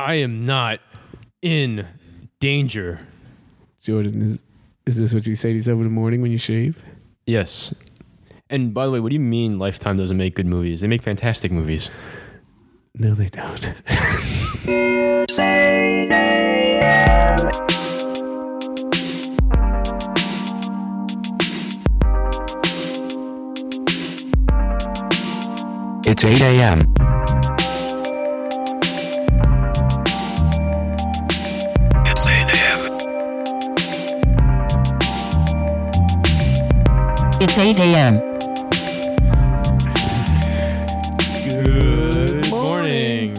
I am not in danger. Jordan, is is this what you say to yourself in the morning when you shave? Yes. And by the way, what do you mean Lifetime doesn't make good movies? They make fantastic movies. No, they don't. It's 8 a.m. It's 8 a.m. Good morning.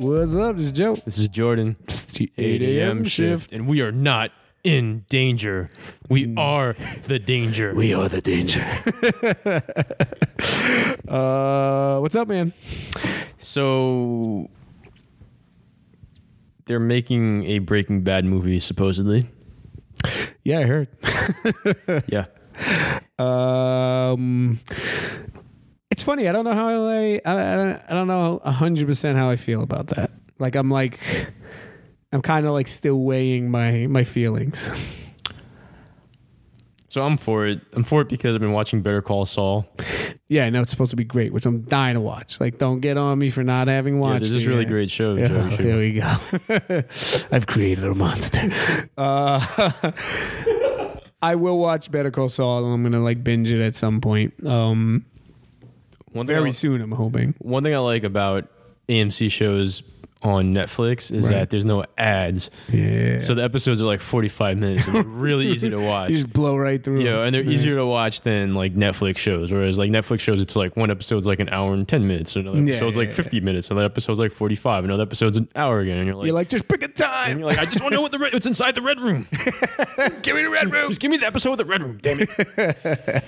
What's up? This is Joe. This is Jordan. It's the 8 a.m. shift. And we are not in danger. We are the danger. We are the danger. uh, what's up, man? So they're making a Breaking Bad movie, supposedly. Yeah, I heard. Yeah. Um, it's funny. I don't know how I. I, I don't know hundred percent how I feel about that. Like I'm like, I'm kind of like still weighing my my feelings. So I'm for it. I'm for it because I've been watching Better Call Saul. yeah, I know it's supposed to be great, which I'm dying to watch. Like, don't get on me for not having watched. there's this it really great show. Yeah, Joe. Here we go. I've created a monster. Uh, I will watch Better Call Saul, and I'm gonna like binge it at some point. Um, One thing very soon, I'm hoping. One thing I like about AMC shows on Netflix is Right. that there's no ads. Yeah. So the episodes are like 45 minutes and they're really easy to watch. you just blow right through. Yeah, it. and they're Yeah. easier to watch than like Netflix shows. Whereas like Netflix shows, it's like one episode's like an hour and 10 minutes, another Yeah, episode's yeah, like yeah. 50 minutes, another episode's like 45, another episode's an hour again. And you're like, You're like, just pick a and time. you're like I just want to know what the red, what's inside the red room. Give me the red room. Just give me the episode with the red room, damn it.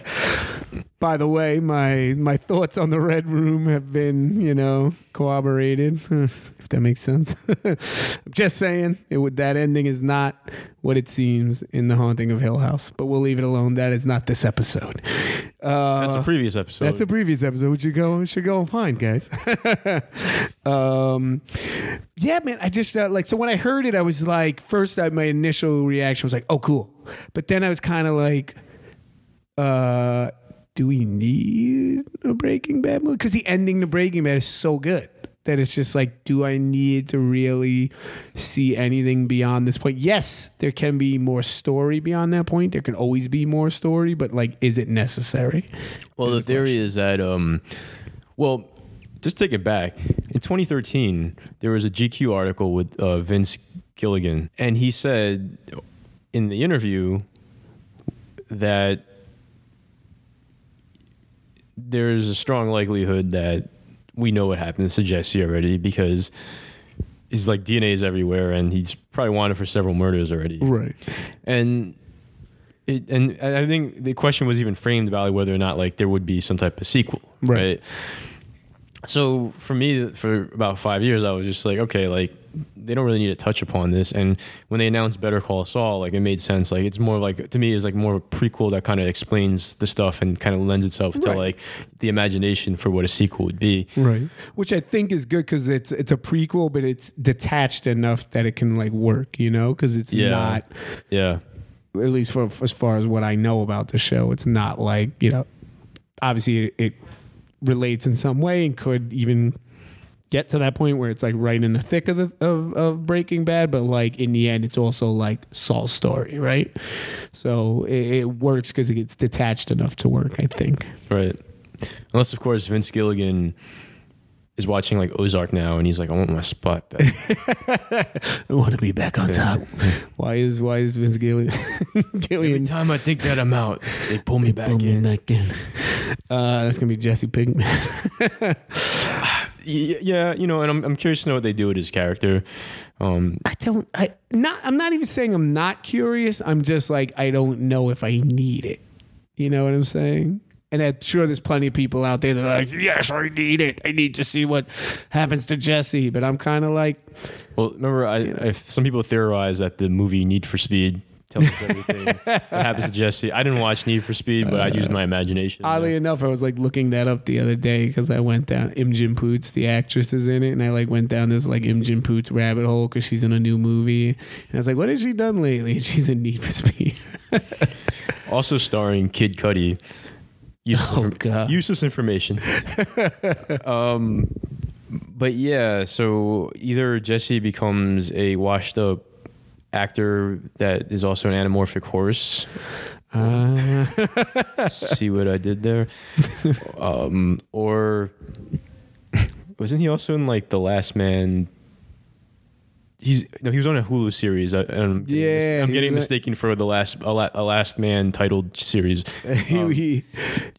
By the way, my my thoughts on the red room have been, you know, corroborated. If that makes sense. I'm just saying, it would that ending is not what it seems in the haunting of Hill House. But we'll leave it alone. That is not this episode. Uh, That's a previous episode. That's a previous episode. We should go. We should go and find, guys. um, yeah, man. I just uh, like so when I heard it, I was like, first, I, my initial reaction was like, "Oh, cool," but then I was kind of like, uh, "Do we need a Breaking Bad movie?" Because the ending to Breaking Bad is so good that it's just like, do I need to really see anything beyond this point? Yes, there can be more story beyond that point. There can always be more story, but like, is it necessary? Well, the theory is that, um, well, just take it back. In 2013, there was a GQ article with uh, Vince Gilligan, and he said in the interview that there's a strong likelihood that we know what happened to Jesse already because he's like DNA is everywhere, and he's probably wanted for several murders already Right. and it, and I think the question was even framed about like whether or not like there would be some type of sequel, Right. right? So for me, for about five years, I was just like, okay, like they don't really need to touch upon this. And when they announced Better Call Saul, like it made sense. Like it's more like to me, it's like more of a prequel that kind of explains the stuff and kind of lends itself to like the imagination for what a sequel would be. Right. Which I think is good because it's it's a prequel, but it's detached enough that it can like work, you know, because it's Yeah. not Yeah, at least for as far as what I know about the show, it's not like you know, obviously it, it relates in some way and could even get to that point where it's like right in the thick of the of, of Breaking Bad, but like in the end, it's also like Saul's story, right? So it, it works because it gets detached enough to work. I think. right. Unless of course Vince Gilligan is watching like Ozark now, and he's like, I want my spot back. I want to be back on top. why is why is Vince Gillian Every Gillian time I think that I'm out, they pull me back pull me back in? Uh, that's gonna be Jesse Pinkman. Yeah, you know, and I'm, I'm curious to know what they do with his character. Um, I don't. I not. I'm not even saying I'm not curious. I'm just like I don't know if I need it. You know what I'm saying? And I'm sure there's plenty of people out there that are like, yes, I need it. I need to see what happens to Jesse. But I'm kind of like, well, remember, I, I some people theorize that the movie Need for Speed Us everything. what happens to Jesse? I didn't watch Need for Speed, but I used my imagination. Oddly Yeah. enough, I was like looking that up the other day because I went down Imogen Poots, the actress, is in it, and I like went down this like Imogen Poots rabbit hole because she's in a new movie, and I was like, "What has she done lately?" And she's in Need for Speed. Also starring Kid Cudi. Useless, Oh, God. useless information. um, but yeah, so either Jesse becomes a washed up actor that is also an anamorphic horse. Uh, See what I did there? Um, or wasn't he also in like The Last Man? He's no, he was on a Hulu series. I, I'm getting, Yeah, I'm he getting a- mistaken for the last a, La- a Last Man titled series. he, Um, he,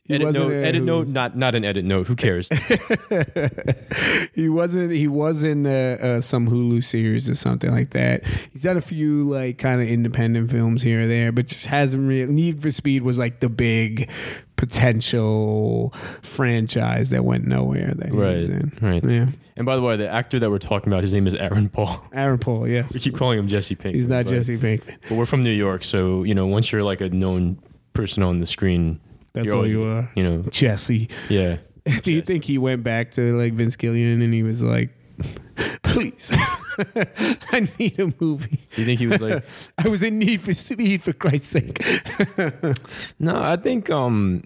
he edit wasn't note, edit note, not not an edit note. Who cares? he wasn't he was in uh, uh, some Hulu series or something like that. He's done a few like kind of independent films here or there, but just hasn't really. Need for Speed was like the big potential franchise that went nowhere. That he right, was in. right. Yeah, And by the way, the actor that we're talking about, his name is Aaron Paul. Aaron Paul. Yes, We keep calling him Jesse Pinkman. he's not but, Jesse Pinkman. But we're from New York, so you know, once you're like a known person on the screen, That's all you are. You know, Jesse. yeah. Do you think he went back to like Vince Gillian and he was like, "Please, I need a movie." Do you think he was like? I was in need for speed, for Christ's sake. No, I think um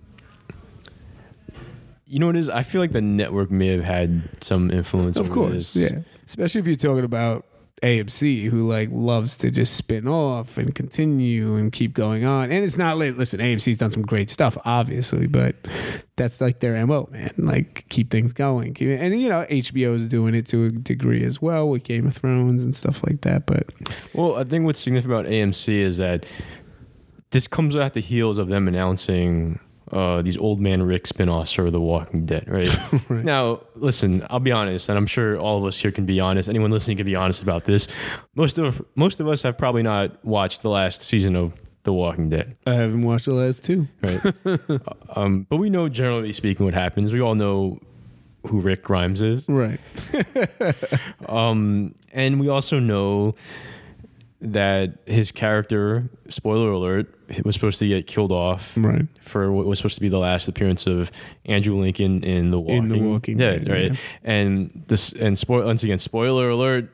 you know what it is? I feel like the network may have had some influence of course, this. yeah. Especially if you're talking about AMC, who like loves to just spin off and continue and keep going on. And it's not like listen, AMC's done some great stuff, obviously, but that's like their mo, man. Like keep things going, and you know HBO is doing it to a degree as well with Game of Thrones and stuff like that. But Well, I think what's significant about AMC is that this comes at the heels of them announcing uh, these old man Rick spin-offs for The Walking Dead, right? Right. Now, listen, I'll be honest, and I'm sure all of us here can be honest. Anyone listening can be honest about this. Most of most of us have probably not watched the last season of The Walking Dead. I haven't watched the last two. right? um, but we know, generally speaking, what happens. We all know who Rick Grimes is, Right. um, and we also know that his character, spoiler alert, was supposed to get killed off Right. for what was supposed to be the last appearance of Andrew Lincoln in the Walking, In The Walking Dead, right? yeah. And this, and spoil once again, spoiler alert.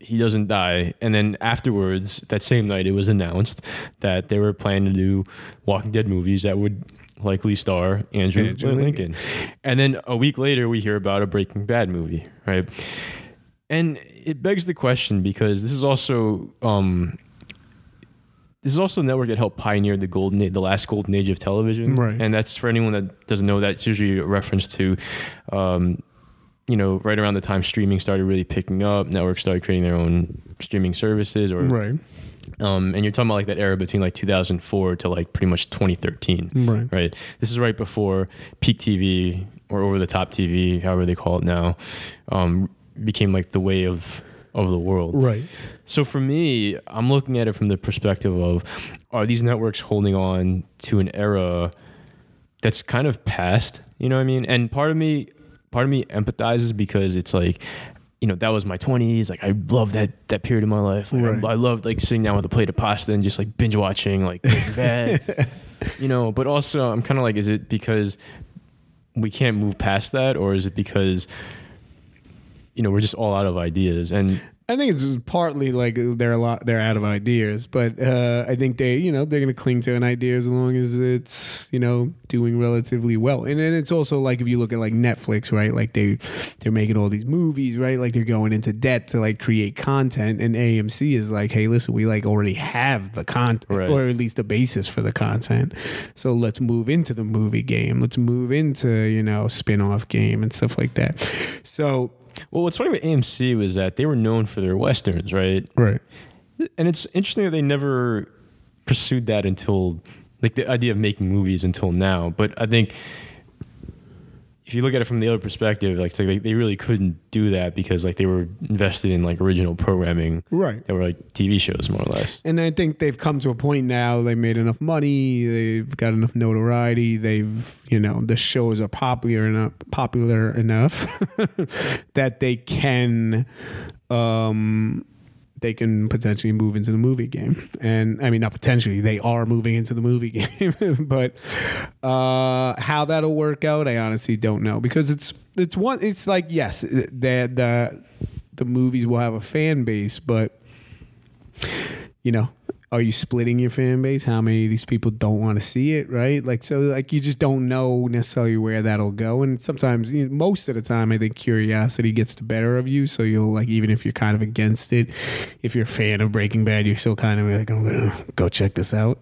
He doesn't die, and then afterwards, that same night, it was announced that they were planning to do Walking Dead movies that would likely star Andrew, Andrew Lincoln. Lincoln. And then a week later, we hear about a Breaking Bad movie, right? And it begs the question because this is also um, this is also a network that helped pioneer the golden age, the last golden age of television, Right. And that's for anyone that doesn't know. That's usually a reference to, um, you know, right around the time streaming started really picking up. Networks started creating their own streaming services, or Right. um, and you're talking about like that era between like 2004 to like pretty much 2013, Right. right? This is right before peak TV or over the top TV, however they call it now, um, became like the way of of the world. Right. So for me, I'm looking at it from the perspective of are these networks holding on to an era that's kind of past, you know what I mean? And part of me part of me empathizes because it's like you know, that was my 20s. Like, I love that that period of my life. Like, I- Right. I, loved like sitting down with a plate of pasta and just like binge watching like Bad. you know, but also I'm kind of like, is it because we can't move past that, or is it because you know we're just all out of ideas? And I think it's partly like they're a lot they're out of ideas, but uh, I think they you know they're going to cling to an idea as long as it's you know doing relatively well. And then it's also like if you look at like Netflix, right? Like they they're making all these movies, right? Like they're going into debt to like create content, and AMC is like, hey, listen, we like already have the content, Right. or at least a basis for the content. So let's move into the movie game. Let's move into you know spin off game and stuff like that. So well, what's funny with AMC was that they were known for their westerns, right? right. And it's interesting that they never pursued that until like the idea of making movies until now. But I think if you look at it from the other perspective, like, they, they really couldn't do that because like they were invested in like original programming Right. that were like TV shows more or less. And I think they've come to a point now. They made enough money. They've got enough notoriety. They've, you know, the shows are popular enough, popular enough that they can, um, they can potentially move into the movie game. And I mean, not potentially, they are moving into the movie game. but uh, how that'll work out, I honestly don't know because it's it's one. It's like yes, the the the movies will have a fan base, but you know, are you splitting your fan base? How many of these people don't want to see it, right? Like so like you just don't know necessarily where that'll go. And sometimes you know, most of the time I think curiosity gets the better of you. So you'll like even if you're kind of against it, if you're a fan of Breaking Bad, you're still kind of like, I'm gonna go check this out.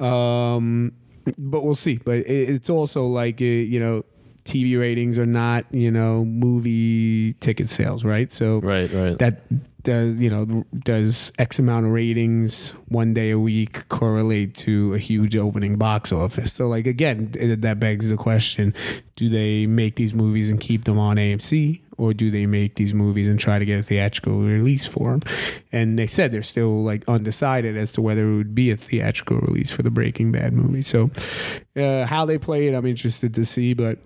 Um but we'll see. But it, it's also like uh, you know TV ratings are not, you know, movie ticket sales, right? So Right, right. that does you know does x amount of ratings one day a week correlate to a huge opening box office so like again that begs the question do they make these movies and keep them on amc or do they make these movies and try to get a theatrical release for them and they said they're still like undecided as to whether it would be a theatrical release for the breaking bad movie so uh, how they play it i'm interested to see but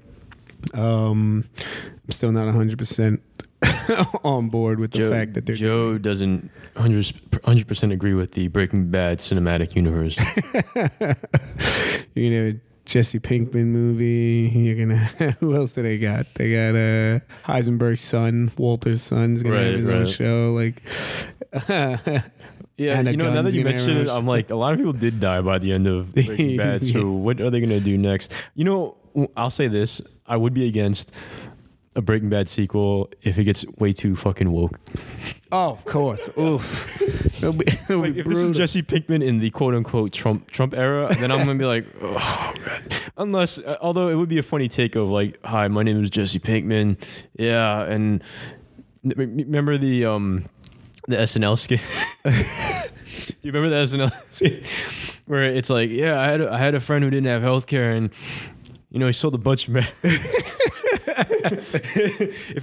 um i'm still not 100% on board with the Joe, fact that they're Joe doesn't 100 percent agree with the Breaking Bad cinematic universe. you know Jesse Pinkman movie. You're gonna who else do they got? They got uh Heisenberg's son, Walter's son's gonna Right, have his own show. Like Yeah, Anna you know, now that you gonna mention it, I'm like, a lot of people did die by the end of Breaking Bad. So what are they going to do next? You know, I'll say this: I would be against a Breaking Bad sequel if it gets way too fucking woke. Oh, of course. Oof. It'll be, it'll Like be if this is brutal. Jesse Pinkman in the quote unquote Trump Trump era, then I'm gonna be like, oh god. Unless, uh, although it would be a funny take of like, hi, my name is Jesse Pinkman, yeah, and n- m- remember the um the SNL skit. Do you remember the SNL skit where it's like, yeah, I had a, I had a friend who didn't have health care and. You know, he sold a bunch of meth. if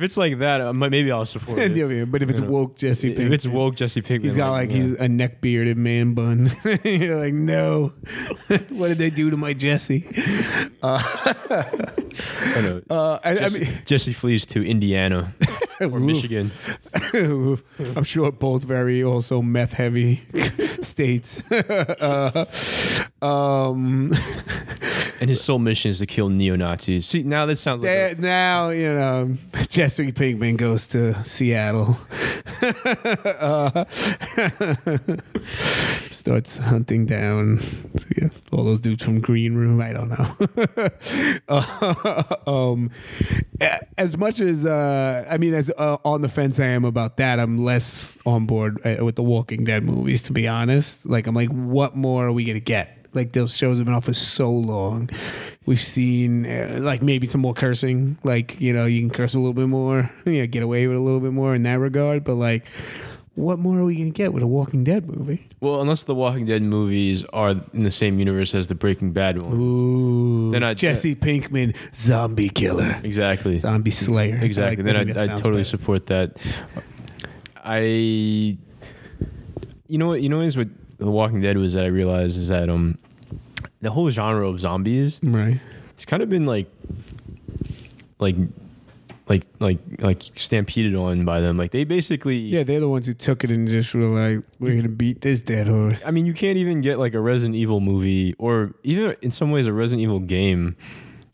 it's like that, uh, maybe I'll support it. Yeah, but if it's You know, woke Jesse Pinkman, If it's woke Jesse Pinkman, He's got like yeah. he's a neck bearded man bun. You're like, no. what did they do to my Jesse? I know. Uh, I, I Jesse, mean, Jesse flees to Indiana or Michigan. I'm sure both very also meth heavy states. uh, um, And his sole mission is to kill neo Nazis. See, now this sounds like. yeah, now you know Jesse Pinkman goes to Seattle, uh, starts hunting down yeah, all those dudes from Green Room. I don't know. Uh, um, as much as uh, I mean, as uh, on the fence I am about that, I'm less on board uh, with the Walking Dead movies. To be honest, like I'm like, what more are we gonna get? Like those shows have been off for so long. We've seen uh, like maybe some more cursing. Like you know, you can curse a little bit more. You know, get away with a little bit more in that regard. But like, what more are we gonna get with a Walking Dead movie? Well, unless the Walking Dead movies are in the same universe as the Breaking Bad ones. Ooh, Then I- Jesse Pinkman, zombie killer, Exactly. zombie slayer. Exactly. like- then I I, think that I sounds totally better. support that. I. You know what? You know is what The Walking Dead was that I realized is that um, the whole genre of zombies right. it's kind of been like like like like like stampeded on by them like they basically Yeah, they're the ones who took it and just were like, "We're gonna beat this dead horse." i mean you can't even get like a resident evil movie or even in some ways a resident evil game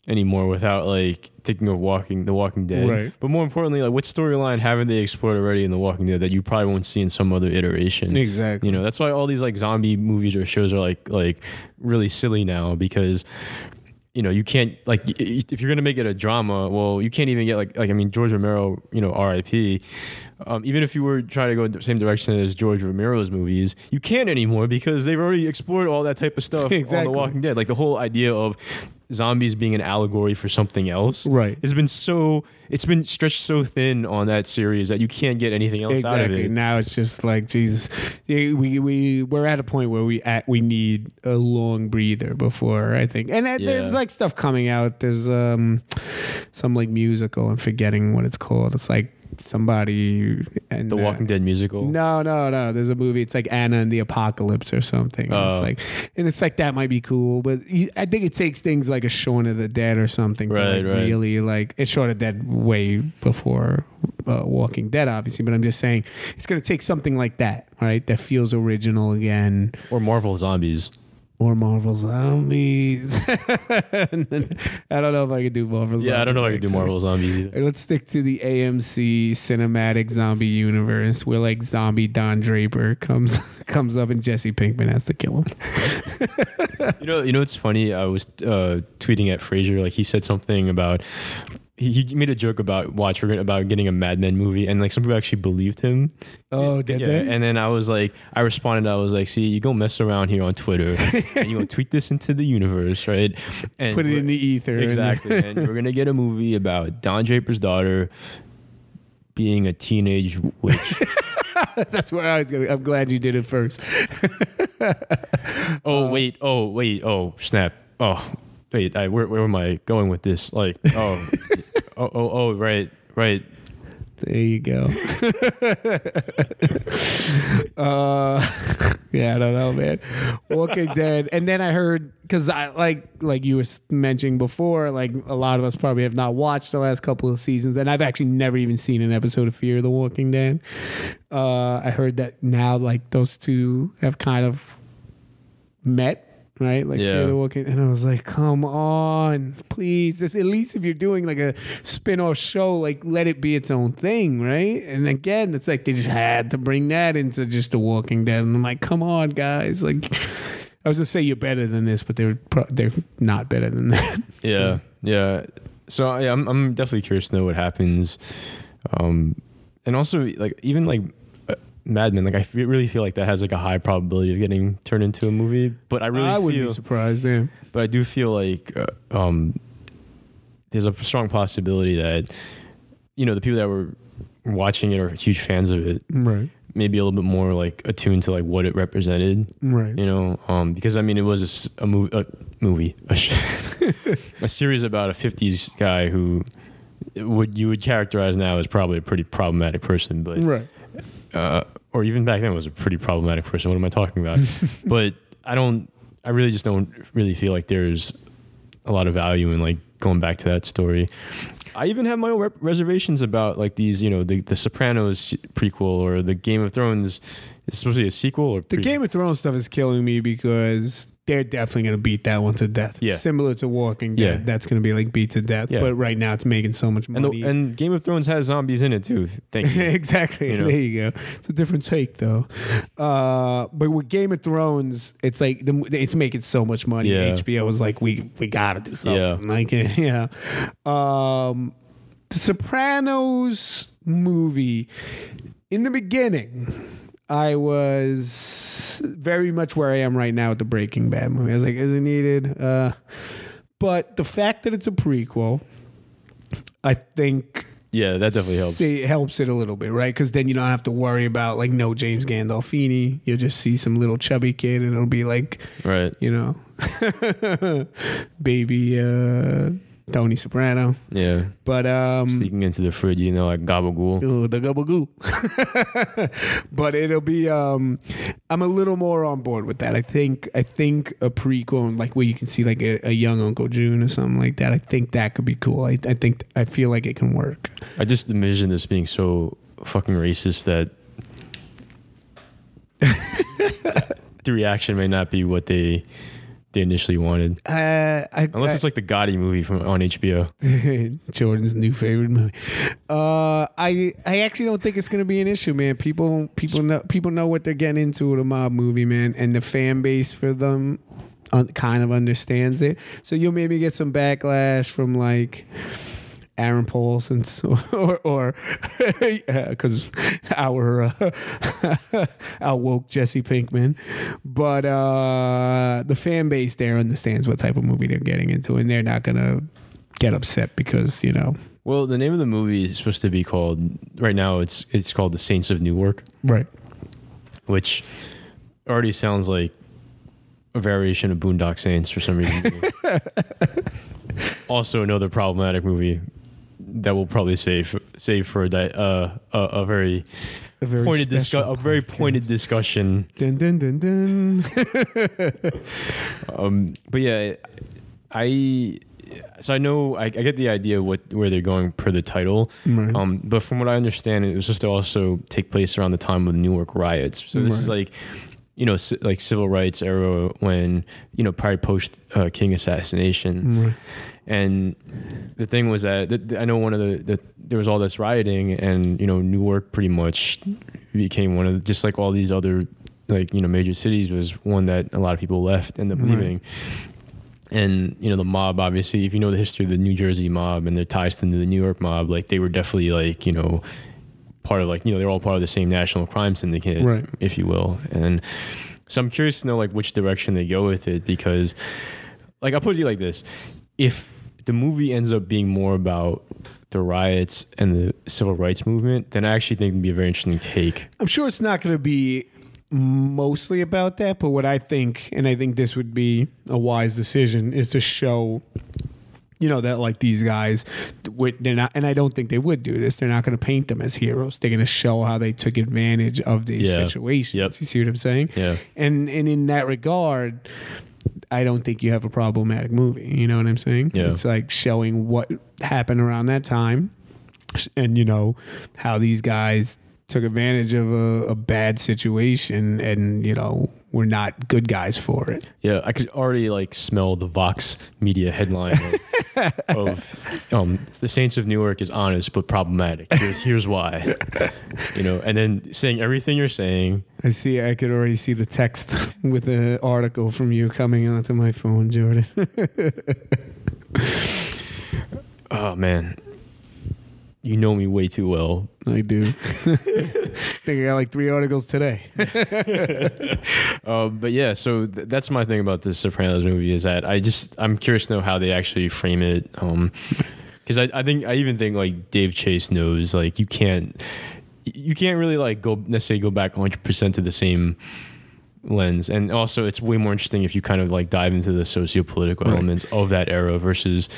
anymore without like thinking of walking the walking dead Right. but more importantly like what storyline haven't they explored already in the walking dead that you probably won't see in some other iteration Exactly. you know that's why all these like zombie movies or shows are like like really silly now because you know you can't like if you're gonna make it a drama well you can't even get like like i mean george romero you know rip um, even if you were trying to go the same direction as george romero's movies you can't anymore because they've already explored all that type of stuff on Exactly. the walking dead like the whole idea of zombies being an allegory for something else Right. It's been so it's been stretched so thin on that series that you can't get anything else out of Exactly. it Now it's just like Jesus. We we we're at a point where we at, we need a long breather before I think. And uh, there's like stuff coming out. There's um some like musical. I'm forgetting what it's called. It's like somebody and the uh, walking dead musical No, no, no. There's a movie. It's like Anna and the Apocalypse or something. Oh. it's like, and it's like that might be cool, but you, I think it takes things like a Shaun of the Dead or something to Right, like right. really like it's Shaun of the Dead way before uh, Walking Dead, obviously, but I'm just saying it's going to take something like that, right? That feels original again, Or Marvel Zombies. Or Marvel Zombies. I don't know if I could do Marvel. Zombies. Yeah, I don't know if I could do. Marvel Zombies either. Let's stick to the AMC cinematic zombie universe, where like zombie Don Draper comes comes up and Jesse Pinkman has to kill him. You know, you know what's funny? I was uh, tweeting at Fraser, like he said something about he, he made a joke about watch we're gonna, about getting a Mad Men movie, and like some people actually believed him. Oh, did yeah, they? and then I was like, I responded, I was like, see, you go mess around here on Twitter, and you go tweet this into the universe, right? And Put it in the ether. exactly, and we're gonna get a movie about Don Draper's daughter being a teenage witch. That's where I was going. to I'm glad you did it first. Oh uh, wait! Oh wait! Oh snap! Oh wait! I, where where am I going with this? Like oh oh oh oh right right. There you go. uh, yeah, I don't know, man. Walking Dead, and then I heard because I like like you were mentioning before, like a lot of us probably have not watched the last couple of seasons, and I've actually never even seen an episode of Fear the Walking Dead. Uh, I heard that now, like those two have kind of met. Right, like Yeah. Fear the Walking, and I was like, "Come on, please! Just at least if you're doing like a spin-off show, like let it be its own thing, right?" And again, it's like they just had to bring that into just The Walking Dead, and I'm like, "Come on, guys!" Like, I was just say you're better than this, but they're pro- they're not better than that. Yeah yeah. So yeah, I'm I'm definitely curious to know what happens. Um, and also like even like. Mad Men, like I really feel like that has like a high probability of getting turned into a movie, but I really I wouldn't be surprised. Yeah. but I do feel like uh, um, there's a strong possibility that you know the people that were watching it are huge fans of it, Right. maybe a little bit more like attuned to like what it represented, Right. you know, um, because I mean it was a, s- a movie, a movie, a, sh- a series about a '50s guy who would you would characterize now as probably a pretty problematic person, but Right. uh, or even back then was a pretty problematic person. What am I talking about? but I don't. I really just don't really feel like there's a lot of value in like going back to that story. I even have my own rep- reservations about like these, you know, the the Sopranos prequel or the Game of Thrones. It's supposed to be a sequel or The Game of Thrones stuff is killing me because they're definitely going to beat that one to death. Yeah. Similar to Walking Dead. Yeah. That's going to be like beat to death. Yeah. But right now it's making so much and money. the, and Game of Thrones has zombies in it too. Thank you. exactly. You know? There you go. It's a different take, though. Uh, but with Game of Thrones, it's like the, it's making so much money. Yeah. HBO was like, we we got to do something. Yeah. Like, yeah. Um, the Sopranos movie. In the beginning, I was very much where I am right now with the Breaking Bad movie. I was like, is it needed? Uh, but the fact that it's a prequel, I think Yeah, that definitely helps. See, it helps it a little bit, right? Because then you don't have to worry about like no James Gandolfini. You'll just see some little chubby kid, and it'll be like, Right. you know, baby uh, Tony Soprano. Yeah. But um, Sneaking into the fridge, you know, like gabagool. Ooh, the gabagoo. but it'll be um I'm a little more on board with that. I think I think a prequel like where you can see like a, a young Uncle June or something like that. I think that could be cool. I, I think I feel like it can work. I just envision this being so fucking racist that the reaction may not be what they they initially wanted. Uh, I, Unless I, it's like the Gotti movie from on HBO. Jordan's new favorite movie. Uh, I I actually don't think it's gonna be an issue, man. People people know people know what they're getting into with a mob movie, man, and the fan base for them un- kind of understands it. So you'll maybe get some backlash from like. Aaron Paulson or or because our uh, our woke Jesse Pinkman, but uh, the fan base there understands what type of movie they're getting into, and they're not gonna get upset because you know Well, the name of the movie is supposed to be called right now. It's it's called The Saints of Newark, right which already sounds like a variation of Boondock Saints for some reason. also, another problematic movie that we'll probably save save for a di- uh, a, a very a very pointed discu- a very pointed discussion. Dun, dun, dun, dun. Um, but yeah, I so I know I, I get the idea what where they're going per the title, Right. um, but from what I understand, it was just to also take place around the time of the Newark riots. So this is like, you know, like civil rights era when you know probably post uh, King assassination. Right. And the thing was that, that I know one of the, the there was all this rioting, and you know Newark pretty much became one of the, just like all these other like you know major cities was one that a lot of people left ended up Right. leaving. And you know the mob, obviously, if you know the history of the New Jersey mob and their ties to the New York mob, like they were definitely like you know part of like you know they're all part of the same national crime syndicate, Right. if you will. And so I'm curious to know like which direction they go with it because like I'll put it like this: if the movie ends up being more about the riots and the civil rights movement, then I actually think it'd be a very interesting take. I'm sure it's not going to be mostly about that, but what I think, and I think this would be a wise decision, is to show, you know, that like these guys, they're not, and I don't think they would do this. They're not going to paint them as heroes. They're going to show how they took advantage of these Yeah. situations. Yep. You see what I'm saying? Yeah. And and in that regard. I don't think you have a problematic movie. You know what I'm saying? Yeah. It's like showing what happened around that time and you know how these guys took advantage of a, a bad situation and you know were not good guys for it Yeah, I could already like smell the Vox media headline of, of um, the Saints of Newark is honest but problematic. Here's, here's why, you know, and then saying everything you're saying. i see i could already see the text with the article from you coming onto my phone jordan Oh man, you know me way too well. i do I think i got like three articles today Uh, but yeah, so th- that's my thing about the Sopranos movie is that I just I'm curious to know how they actually frame it. Um, because I, I think I even think like Dave Chase knows like you can't you can't really like go necessarily go back 100 percent to the same lens, and also it's way more interesting if you kind of like dive into the socio-political Right. elements of that era versus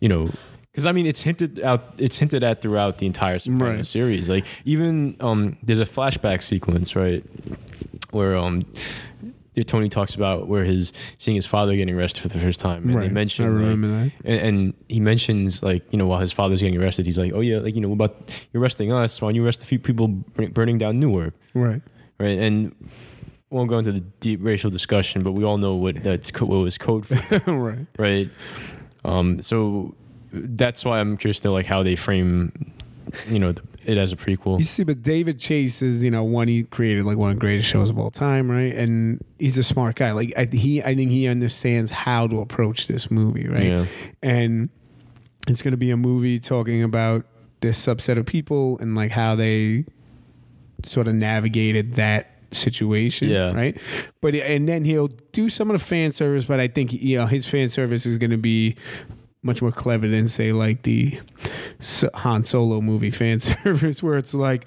you know. Because I mean, it's hinted out. It's hinted at throughout the entire Right. series. Like even um, there's a flashback sequence, right, where um, Tony talks about where his seeing his father getting arrested for the first time, and Right. mention I remember like, that. and, and he mentions like you know while his father's getting arrested, he's like, oh yeah, like you know about you're arresting us, why don't you arrest a few people burning down Newark, right right? And we won't go into the deep racial discussion, but we all know what that's what was code for, right right? Um, so that's why I'm curious to like how they frame, you know, the, it as a prequel. You see, but David Chase is, you know, one he created like one of the greatest shows of all time, right? And he's a smart guy. Like I, he, I think he understands how to approach this movie, right? Yeah. And it's going to be a movie talking about this subset of people and like how they sort of navigated that situation, Yeah. right? But and then he'll do some of the fan service, but I think you know his fan service is going to be much more clever than say like the Han Solo movie fan service, where it's like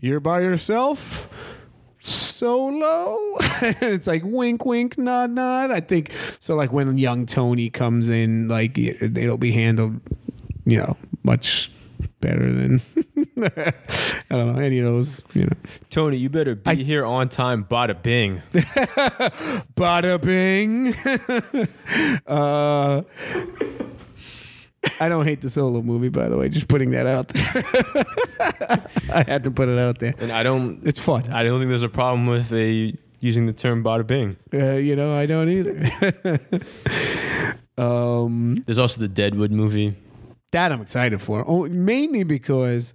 you're by yourself. Solo, it's like wink, wink, nod, nod. I think so. Like when young Tony comes in, like it- it'll be handled, you know, much better than I don't know any of those. You know, Tony, you better be I- here on time. Bada bing. Bada bing. uh, I don't hate the solo movie, by the way. Just putting that out there. I had to put it out there. And I don't. It's fun. I don't think there's a problem with a using the term bada bing. Uh, you know, I don't either. um, There's also the Deadwood movie. That I'm excited for, mainly because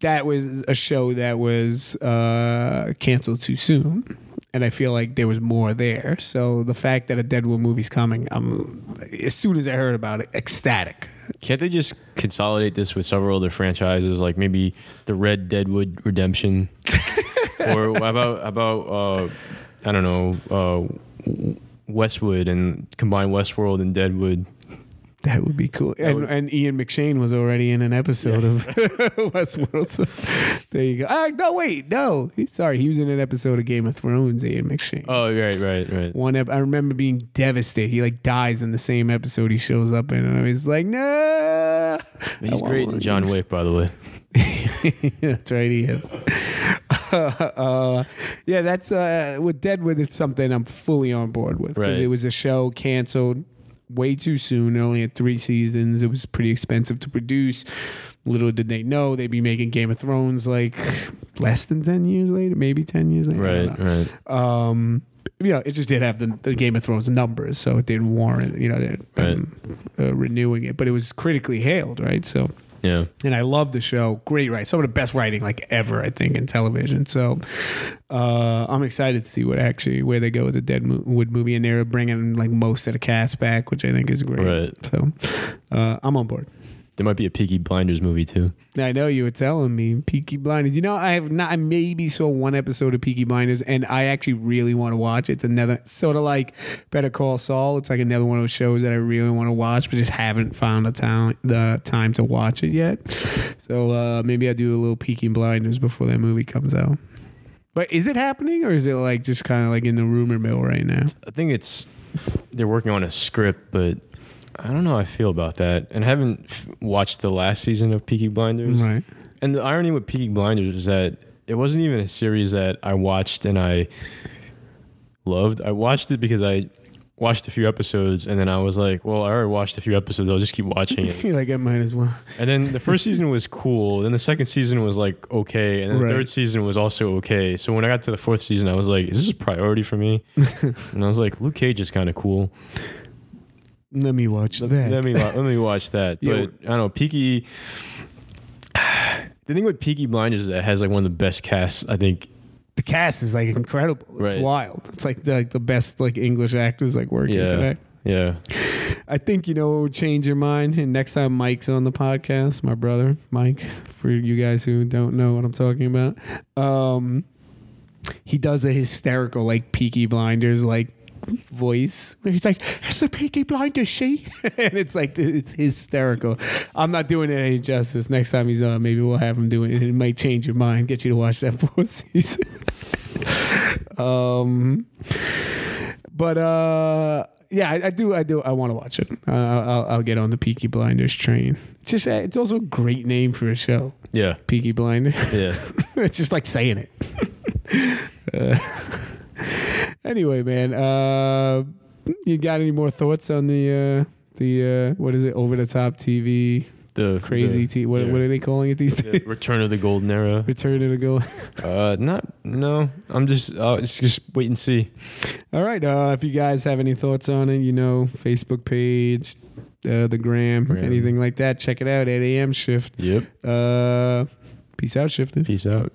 that was a show that was uh, canceled too soon. And I feel like there was more there. So the fact that a Deadwood movie's coming, I'm as soon as I heard about it, ecstatic. Can't they just consolidate this with several other franchises, like maybe the Red Deadwood Redemption, or how about how about uh, I don't know uh, Westwood and combine Westworld and Deadwood. That would be cool. And, would- and Ian McShane was already in an episode of Westworld. So there you go. Ah, no, wait, no. He- Sorry, he was in an episode of Game of Thrones. Ian McShane. Oh, right, right, right. One, ep- I remember being devastated. He like dies in the same episode he shows up in, and I was like, nah. He's great in John. Wick, by the way. that's right, he is. uh, yeah, that's uh, with Deadwood. It's something I'm fully on board with because Right. it was a show canceled way too soon. It only had three seasons. It was pretty expensive to produce. Little did they know they'd be making Game of Thrones like less than ten years later, maybe ten years later. Right, right. um you know, it just did have the, the Game of Thrones numbers, so it didn't warrant, you know, them, them, uh, renewing it. But it was critically hailed, right? So, Yeah. and I love the show. Great writing, some of the best writing like ever, I think, in television. So, uh, I'm excited to see what actually where they go with the Deadwood movie, and they're bringing like most of the cast back, which I think is great. Right. So, uh, I'm on board. There might be a Peaky Blinders movie too. I know you were telling me Peaky Blinders. You know, I have not. I maybe saw one episode of Peaky Blinders, and I actually really want to watch it. It's another sort of like Better Call Saul. It's like another one of those shows that I really want to watch, but just haven't found the time the time to watch it yet. So uh, maybe I do a little Peaky Blinders before that movie comes out. But is it happening, or is it like just kind of like in the rumor mill right now? I think it's they're working on a script, but I don't know how I feel about that. And I haven't f- watched the last season of Peaky Blinders. Right. And the irony with Peaky Blinders is that it wasn't even a series that I watched and I loved. I watched it because I watched a few episodes and then I was like, well, I already watched a few episodes. I'll just keep watching it. Like I might as well. And then the first season was cool. Then the second season was like okay, and then Right. the third season was also okay. So when I got to the fourth season, I was like, "Is this a priority for me?" and I was like, "Luke Cage is kind of cool. Let me watch Let, that. let me let me watch that." Yeah. But I don't know, Peaky. The thing with Peaky Blinders is that it has like one of the best casts I think. the cast is like incredible. It's Right. wild. It's like the, like the best like English actors like working Yeah, today. yeah. I think you know what would change your mind. And next time Mike's on the podcast, my brother Mike, for you guys who don't know what I'm talking about, um, he does a hysterical like Peaky Blinders like voice where he's like, "It's the Peaky Blinders, she," and it's like it's hysterical. I'm not doing it any justice. Next time he's on, maybe we'll have him doing it. It might change your mind, get you to watch that fourth season. um, but uh, yeah, I, I do, I do, I want to watch it. Uh, I'll, I'll get on the Peaky Blinders train. It's just, it's also a great name for a show, Yeah, Peaky Blinder. yeah. it's just like saying it. Uh, anyway, man, uh, you got any more thoughts on the uh, the uh, what is it over the top TV The crazy the, TV? What, yeah. what are they calling it these the days? Return of the Golden Era. Return of the goal. Uh, not no. I'm just uh, it's just wait and see. All right. Uh, if you guys have any thoughts on it, you know, Facebook page, uh, the gram, Gram. anything like that, check it out at AM Shift. Yep. Uh, peace out, Shifters. Peace out.